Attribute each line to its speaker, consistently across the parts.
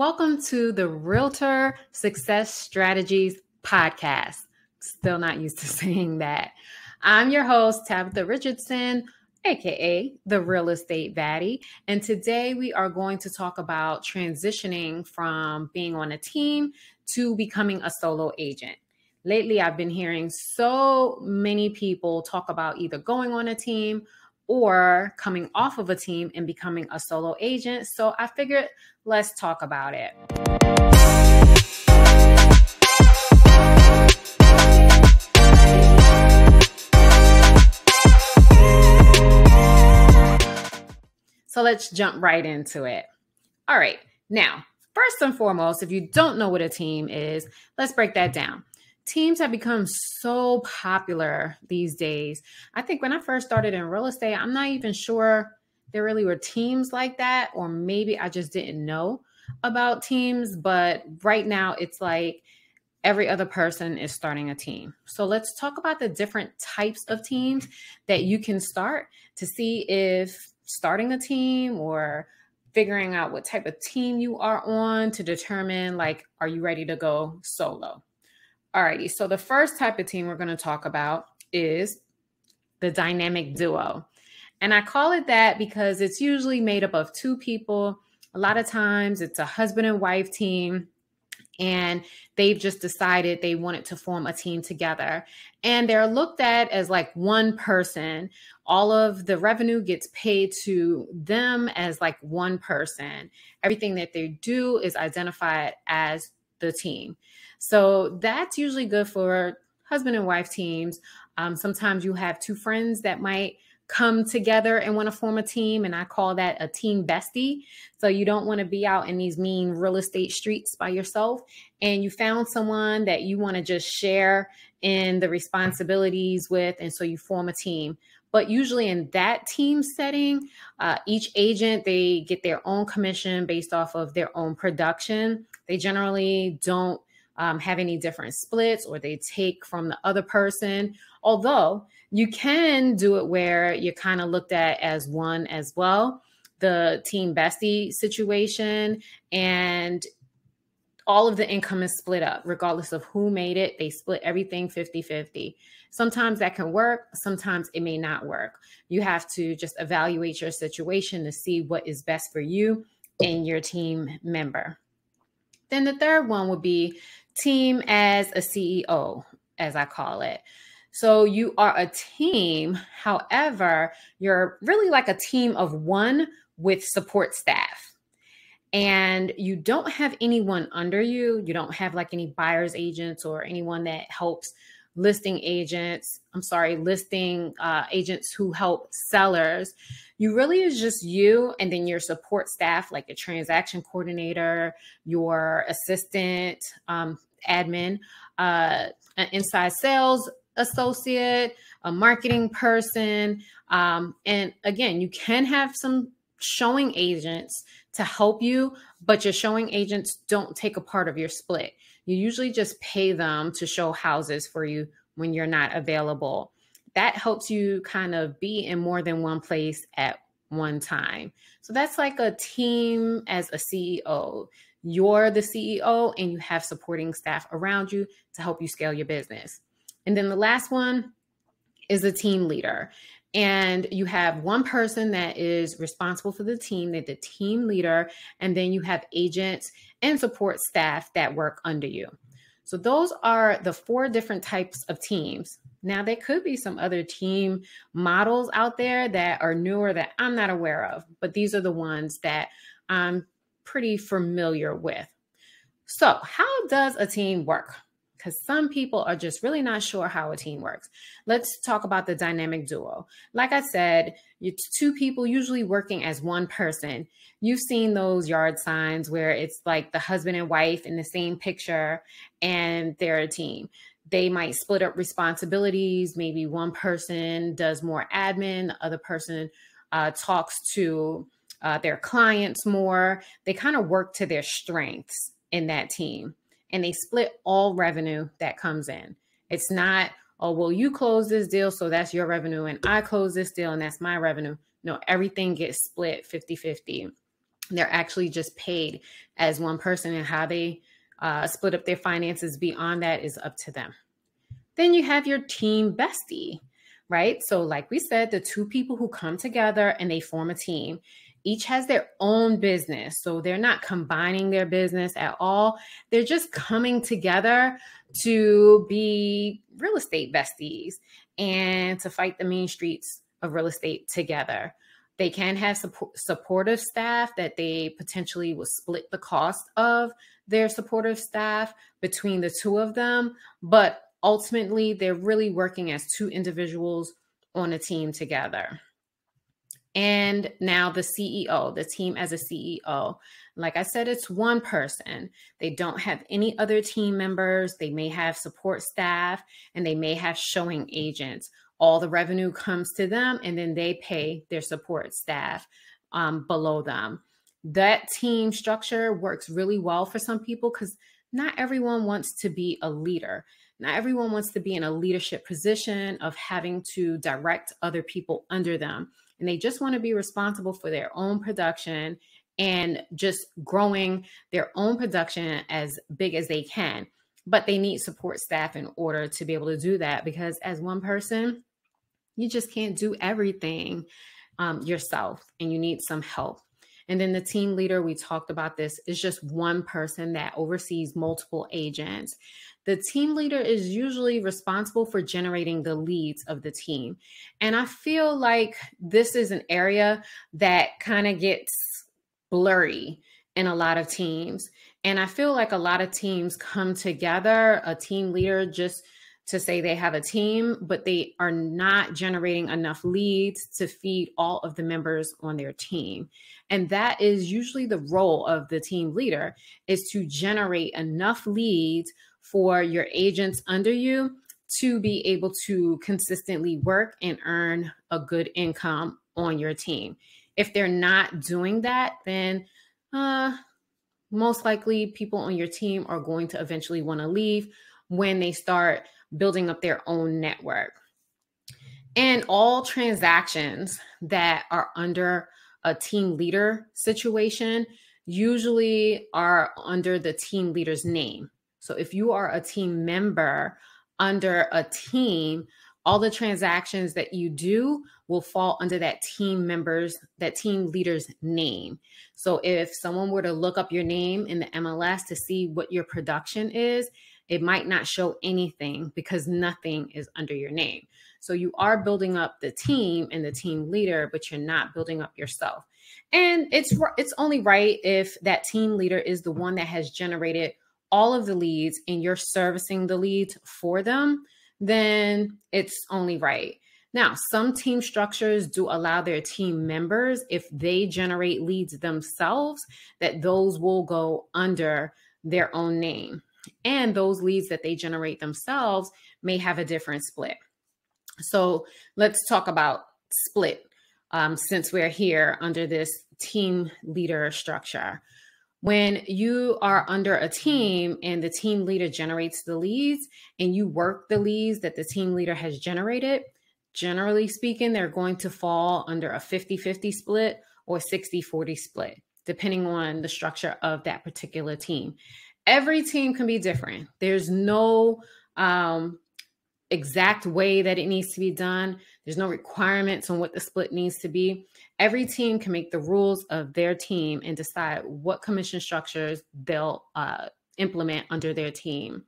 Speaker 1: Welcome to the Realtor Success Strategies Podcast. Still not used to saying that. I'm your host, Tabitha Richardson, aka the Real Estate Baddie. And today we are going to talk about transitioning from being on a team to becoming a solo agent. Lately, I've been hearing so many people talk about either going on a team or coming off of a team and becoming a solo agent. So I figured let's talk about it. So let's jump right into it. All right. Now, first and foremost, if you don't know what a team is, let's break that down teams have become so popular these days. I think when I first started in real estate, I'm not even sure there really were teams like that, or maybe I just didn't know about teams. But right now, it's like every other person is starting a team. So let's talk about the different types of teams that you can start to see if starting a team or figuring out what type of team you are on to determine like are you ready to go solo Alrighty, so the first type of team we're going to talk about is the dynamic duo. And I call it that because it's usually made up of two people. A lot of times it's a husband and wife team, and they've just decided they wanted to form a team together. And they're looked at as like one person. All of the revenue gets paid to them as like one person. Everything that they do is identified as the team. So that's usually good for husband and wife teams. Um, sometimes you have two friends that might come together and want to form a team, and I call that a team bestie. So you don't want to be out in these mean real estate streets by yourself, and you found someone that you want to just share in the responsibilities with, and so you form a team but usually in that team setting uh, each agent they get their own commission based off of their own production they generally don't um, have any different splits or they take from the other person. Although you can do it where you're kind of looked at as one as well the team bestie situation and all of the income is split up. Regardless of who made it they split everything 50 50 sometimes that can work sometimes it may not work. You have to just evaluate your situation to see what is best for you and your team member. Then the third one would be team as a ceo as i call it. So you are a team however you're really like a team of one with support staff. And you don't have anyone under you, you don't have like any buyer's agents or anyone that helps listing agents, I'm sorry, listing uh, agents who help sellers, you really is just you and then your support staff, like a transaction coordinator, your assistant, um, admin, uh, an inside sales associate, a marketing person. Um, and again, you can have some showing agents to help you, but your showing agents don't take a part of your split. You usually just pay them to show houses for you when you're not available. That helps you kind of be in more than one place at one time. So that's like a team as a CEO. You're the CEO and you have supporting staff around you to help you scale your business. And then the last one is a team leader and you have one person that is responsible for the team, that the team leader, and then you have agents and support staff that work under you. So those are the four different types of teams. Now there could be some other team models out there that are newer that I'm not aware of, but these are the ones that I'm pretty familiar with. So, how does a team work? Because some people are just really not sure how a team works. Let's talk about the dynamic duo. Like I said, it's two people usually working as one person. You've seen those yard signs where it's like the husband and wife in the same picture and they're a team. They might split up responsibilities. Maybe one person does more admin, the other person uh, talks to uh, their clients more. They kind of work to their strengths in that team and they split all revenue that comes in. It's not, oh, well, you close this deal, so that's your revenue, and I close this deal, and that's my revenue. No, everything gets split 50 50. They're actually just paid as one person, and how they uh, split up their finances beyond that is up to them. Then you have your team bestie, right? So, like we said, the two people who come together and they form a team each has their own business. So they're not combining their business at all. They're just coming together to be real estate besties and to fight the main streets of real estate together. They can have support, supportive staff that they potentially will split the cost of their supportive staff between the two of them, but ultimately they're really working as two individuals on a team together. And now the CEO, the team as a CEO. Like I said, it's one person. They don't have any other team members. They may have support staff and they may have showing agents. All the revenue comes to them and then they pay their support staff um, below them. That team structure works really well for some people because not everyone wants to be a leader. Not everyone wants to be in a leadership position of having to direct other people under them. And they just want to be responsible for their own production and just growing their own production as big as they can. But they need support staff in order to be able to do that because, as one person, you just can't do everything um, yourself and you need some help. And then the team leader, we talked about this, is just one person that oversees multiple agents. The team leader is usually responsible for generating the leads of the team. And I feel like this is an area that kind of gets blurry in a lot of teams. And I feel like a lot of teams come together, a team leader just to say they have a team, but they are not generating enough leads to feed all of the members on their team. And that is usually the role of the team leader is to generate enough leads for your agents under you to be able to consistently work and earn a good income on your team. If they're not doing that, then uh, most likely people on your team are going to eventually want to leave when they start building up their own network. And all transactions that are under a team leader situation usually are under the team leader's name. So if you are a team member under a team, all the transactions that you do will fall under that team members that team leader's name so if someone were to look up your name in the mls to see what your production is it might not show anything because nothing is under your name. So you are building up the team and the team leader, but you're not building up yourself. And it's it's only right if that team leader is the one that has generated all of the leads and you're servicing the leads for them, then it's only right. Now, some team structures do allow their team members, if they generate leads themselves, that those will go under their own name and those leads that they generate themselves may have a different split. So let's talk about split um, since we're here under this team leader structure. When you are under a team and the team leader generates the leads and you work the leads that the team leader has generated, generally speaking, they're going to fall under a 50 50 split or 60 40 split, depending on the structure of that particular team every team can be different. There's no um, exact way that it needs to be done. There's no requirements on what the split needs to be. Every team can make the rules of their team and decide what commission structures they'll uh, implement under their team.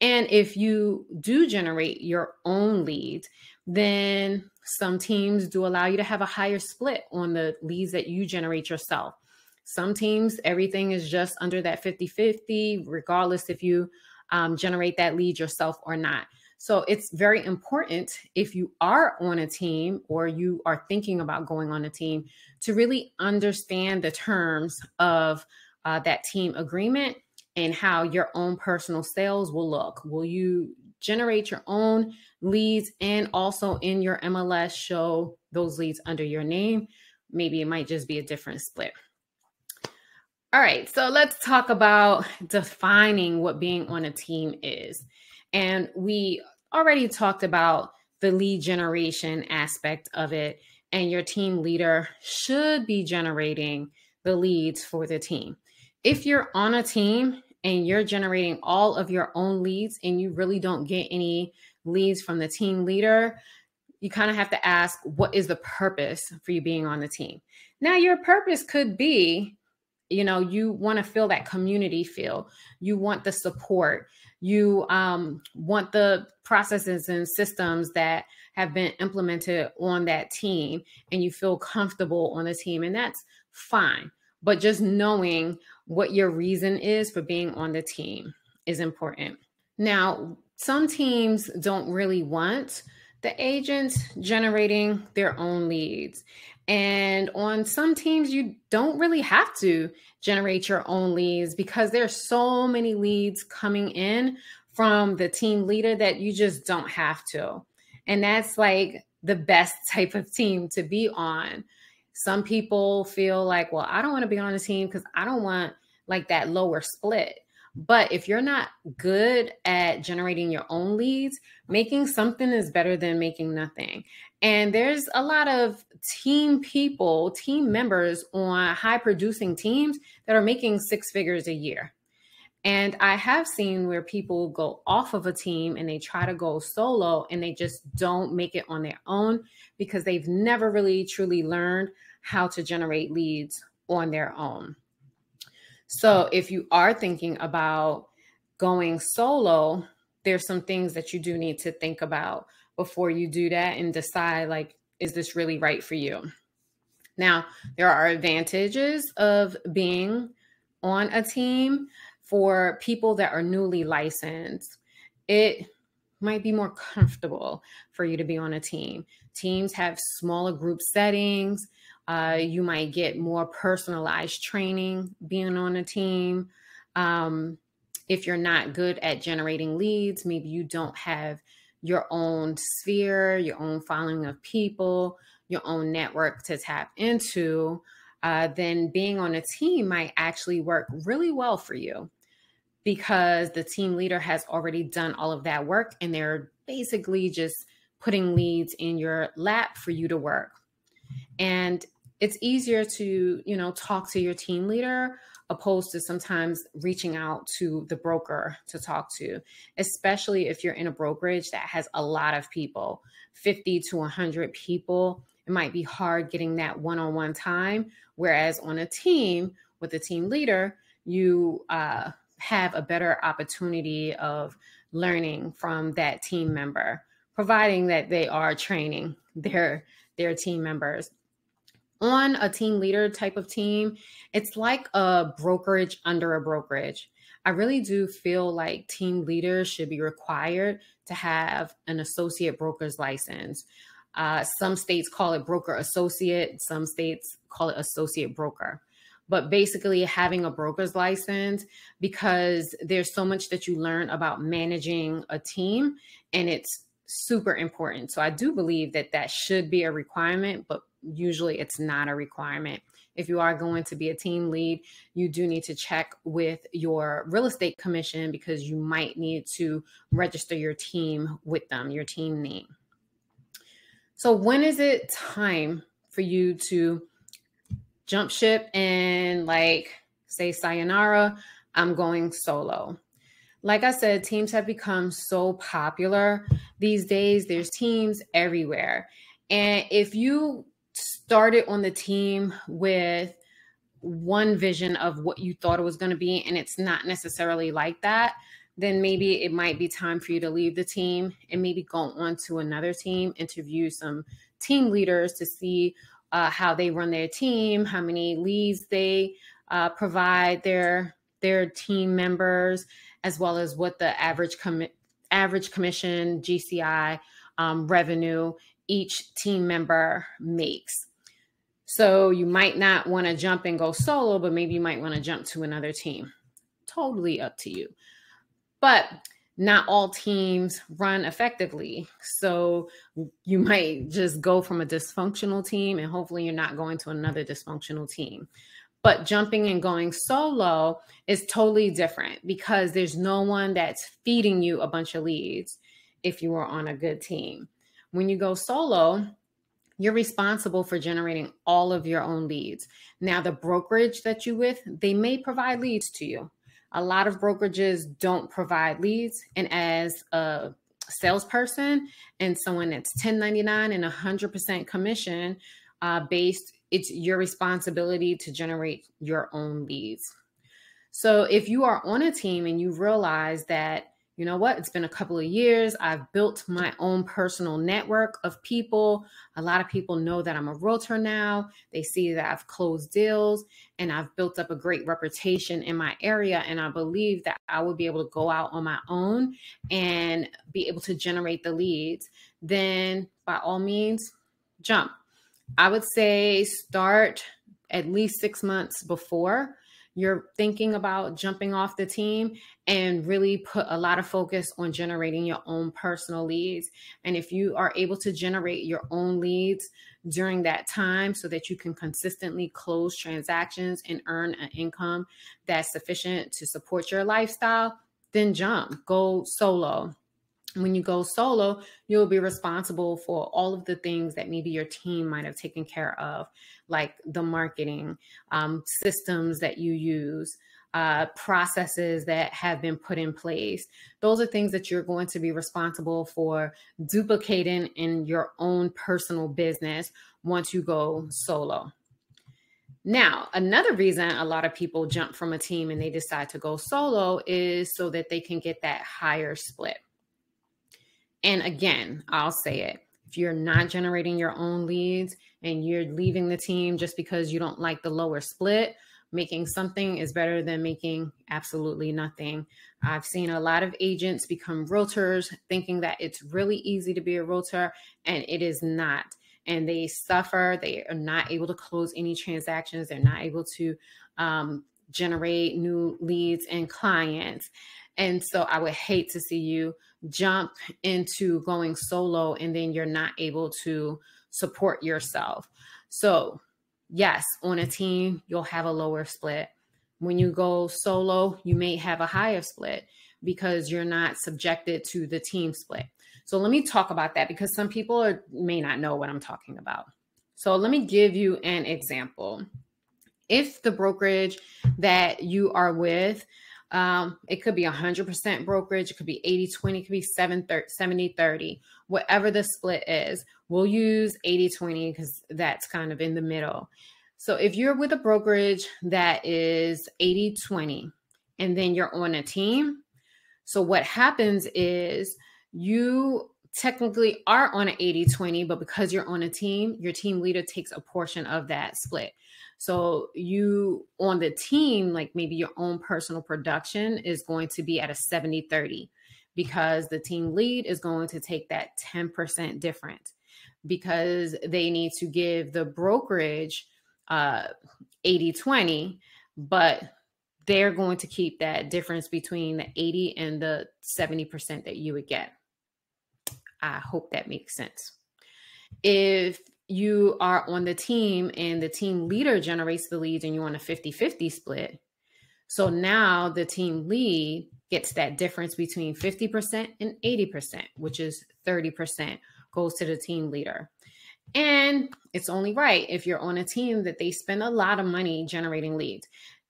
Speaker 1: And if you do generate your own leads, then some teams do allow you to have a higher split on the leads that you generate yourself. Some teams, everything is just under that 50 50, regardless if you um, generate that lead yourself or not. So it's very important if you are on a team or you are thinking about going on a team to really understand the terms of uh, that team agreement and how your own personal sales will look. Will you generate your own leads and also in your MLS show those leads under your name? Maybe it might just be a different split. All right, so let's talk about defining what being on a team is. And we already talked about the lead generation aspect of it, and your team leader should be generating the leads for the team. If you're on a team and you're generating all of your own leads and you really don't get any leads from the team leader, you kind of have to ask what is the purpose for you being on the team? Now, your purpose could be you know you want to feel that community feel. You want the support. You um, want the processes and systems that have been implemented on that team and you feel comfortable on the team and that's fine. But just knowing what your reason is for being on the team is important. Now some teams don't really want the agents generating their own leads and on some teams, you don't really have to generate your own leads because there's so many leads coming in from the team leader that you just don't have to. And that's like the best type of team to be on. Some people feel like, well, I don't want to be on a team because I don't want like that lower split. But if you're not good at generating your own leads, making something is better than making nothing. And there's a lot of team people, team members on high producing teams that are making six figures a year. And I have seen where people go off of a team and they try to go solo and they just don't make it on their own because they've never really truly learned how to generate leads on their own. So if you are thinking about going solo, there's some things that you do need to think about before you do that and decide like is this really right for you? Now, there are advantages of being on a team for people that are newly licensed. It might be more comfortable for you to be on a team. Teams have smaller group settings. Uh, you might get more personalized training being on a team. Um, if you're not good at generating leads, maybe you don't have your own sphere, your own following of people, your own network to tap into, uh, then being on a team might actually work really well for you because the team leader has already done all of that work and they're basically just putting leads in your lap for you to work. And it's easier to, you know, talk to your team leader opposed to sometimes reaching out to the broker to talk to, especially if you're in a brokerage that has a lot of people, 50 to 100 people. It might be hard getting that one on one time. Whereas on a team with a team leader, you uh, have a better opportunity of learning from that team member, providing that they are training their their team members on a team leader type of team, it's like a brokerage under a brokerage. I really do feel like team leaders should be required to have an associate broker's license. Uh, some states call it broker associate, some states call it associate broker. But basically, having a broker's license because there's so much that you learn about managing a team, and it's super important. So I do believe that that should be a requirement, but usually it's not a requirement. If you are going to be a team lead, you do need to check with your real estate commission because you might need to register your team with them, your team name. So, when is it time for you to jump ship and, like, say, sayonara, I'm going solo? Like I said, teams have become so popular these days. There's teams everywhere. And if you started on the team with one vision of what you thought it was going to be and it's not necessarily like that then maybe it might be time for you to leave the team and maybe go on to another team interview some team leaders to see uh, how they run their team how many leads they uh, provide their their team members as well as what the average com- average commission gci um, revenue each team member makes. So you might not want to jump and go solo, but maybe you might want to jump to another team. Totally up to you. But not all teams run effectively. So you might just go from a dysfunctional team and hopefully you're not going to another dysfunctional team. But jumping and going solo is totally different because there's no one that's feeding you a bunch of leads if you are on a good team when you go solo, you're responsible for generating all of your own leads. Now, the brokerage that you with, they may provide leads to you. A lot of brokerages don't provide leads. And as a salesperson and someone that's 1099 and 100% commission uh, based, it's your responsibility to generate your own leads. So if you are on a team and you realize that you know what? It's been a couple of years. I've built my own personal network of people. A lot of people know that I'm a realtor now. They see that I've closed deals and I've built up a great reputation in my area. And I believe that I will be able to go out on my own and be able to generate the leads. Then, by all means, jump. I would say start at least six months before you're thinking about jumping off the team and really put a lot of focus on generating your own personal leads. And if you are able to generate your own leads during that time so that you can consistently close transactions and earn an income that's sufficient to support your lifestyle, then jump, go solo when you go solo, you'll be responsible for all of the things that maybe your team might have taken care of, like the marketing, um, systems that you use, uh, processes that have been put in place. Those are things that you're going to be responsible for duplicating in your own personal business once you go solo. Now, another reason a lot of people jump from a team and they decide to go solo is so that they can get that higher split. And again, I'll say it if you're not generating your own leads and you're leaving the team just because you don't like the lower split, making something is better than making absolutely nothing. I've seen a lot of agents become realtors thinking that it's really easy to be a realtor, and it is not. And they suffer, they are not able to close any transactions, they're not able to um, generate new leads and clients. And so I would hate to see you jump into going solo and then you're not able to support yourself. So, yes, on a team, you'll have a lower split. When you go solo, you may have a higher split because you're not subjected to the team split. So, let me talk about that because some people are, may not know what I'm talking about. So, let me give you an example. If the brokerage that you are with um, it could be 100% brokerage, it could be 80 20, it could be 70 30, whatever the split is. We'll use 80 20 because that's kind of in the middle. So if you're with a brokerage that is 80 20 and then you're on a team, so what happens is you technically are on an 80 20, but because you're on a team, your team leader takes a portion of that split. So you on the team, like maybe your own personal production is going to be at a 70 30 because the team lead is going to take that 10% difference because they need to give the brokerage uh 80 20, but they're going to keep that difference between the 80 and the 70% that you would get. I hope that makes sense. If you are on the team and the team leader generates the leads and you want a 50 50 split. So now the team lead gets that difference between 50% and 80%, which is 30% goes to the team leader. And it's only right if you're on a team that they spend a lot of money generating leads.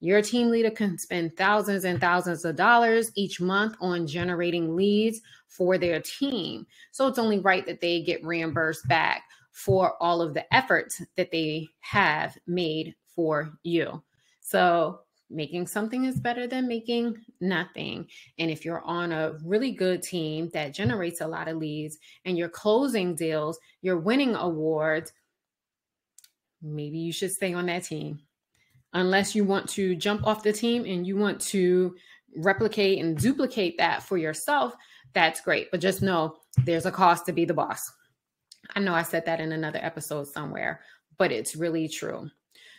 Speaker 1: Your team leader can spend thousands and thousands of dollars each month on generating leads for their team. So it's only right that they get reimbursed back for all of the efforts that they have made for you. So, making something is better than making nothing. And if you're on a really good team that generates a lot of leads and you're closing deals, you're winning awards, maybe you should stay on that team. Unless you want to jump off the team and you want to replicate and duplicate that for yourself, that's great. But just know there's a cost to be the boss. I know I said that in another episode somewhere, but it's really true.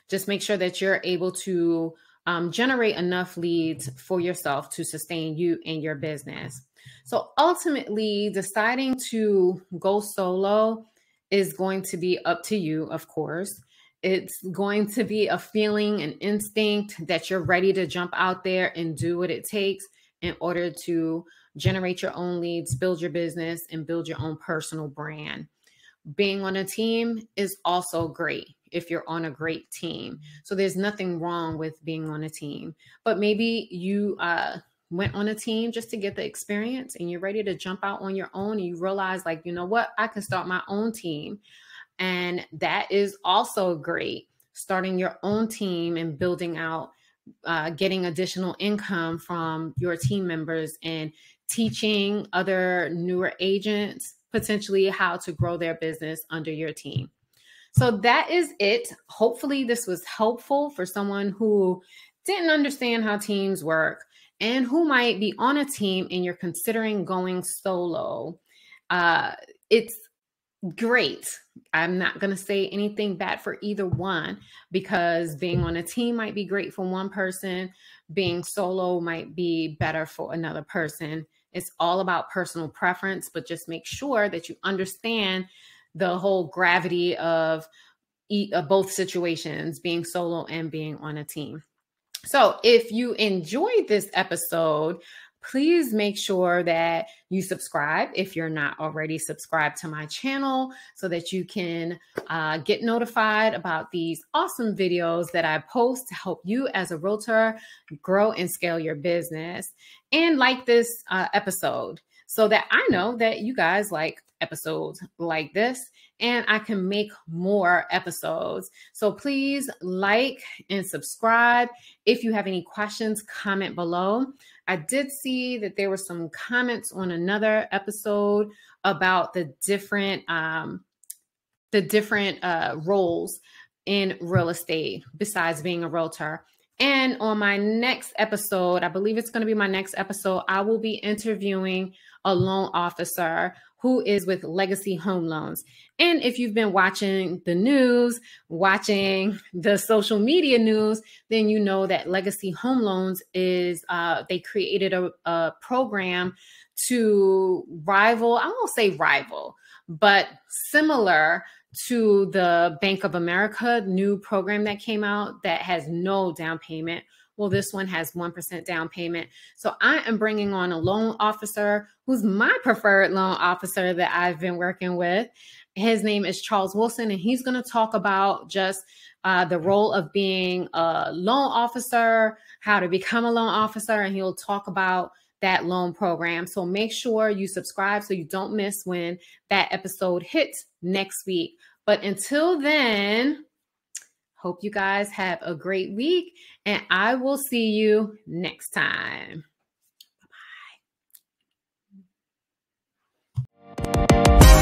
Speaker 1: Just make sure that you're able to um, generate enough leads for yourself to sustain you and your business. So ultimately, deciding to go solo is going to be up to you, of course. It's going to be a feeling, an instinct that you're ready to jump out there and do what it takes in order to generate your own leads, build your business, and build your own personal brand. Being on a team is also great if you're on a great team. So there's nothing wrong with being on a team. But maybe you uh, went on a team just to get the experience and you're ready to jump out on your own and you realize, like, you know what, I can start my own team. And that is also great. Starting your own team and building out, uh, getting additional income from your team members and teaching other newer agents potentially how to grow their business under your team. So that is it. Hopefully, this was helpful for someone who didn't understand how teams work and who might be on a team and you're considering going solo. Uh, it's great. I'm not going to say anything bad for either one because being on a team might be great for one person, being solo might be better for another person. It's all about personal preference, but just make sure that you understand the whole gravity of, both situations, being solo and being on a team. So, if you enjoyed this episode, please make sure that you subscribe if you're not already subscribed to my channel so that you can uh, get notified about these awesome videos that I post to help you as a realtor grow and scale your business. And like this uh, episode so that I know that you guys like episodes like this and I can make more episodes. So please like and subscribe. If you have any questions, comment below. I did see that there were some comments on another episode about the different um, the different uh, roles in real estate besides being a realtor. And on my next episode, I believe it's going to be my next episode, I will be interviewing a loan officer who is with Legacy Home Loans. And if you've been watching the news, watching the social media news, then you know that Legacy Home Loans is, uh, they created a, a program to rival, I won't say rival, but similar to the Bank of America new program that came out that has no down payment. Well, this one has 1% down payment. So I am bringing on a loan officer who's my preferred loan officer that I've been working with. His name is Charles Wilson, and he's going to talk about just uh, the role of being a loan officer, how to become a loan officer, and he'll talk about that loan program. So make sure you subscribe so you don't miss when that episode hits next week. But until then, hope you guys have a great week and I will see you next time. Bye.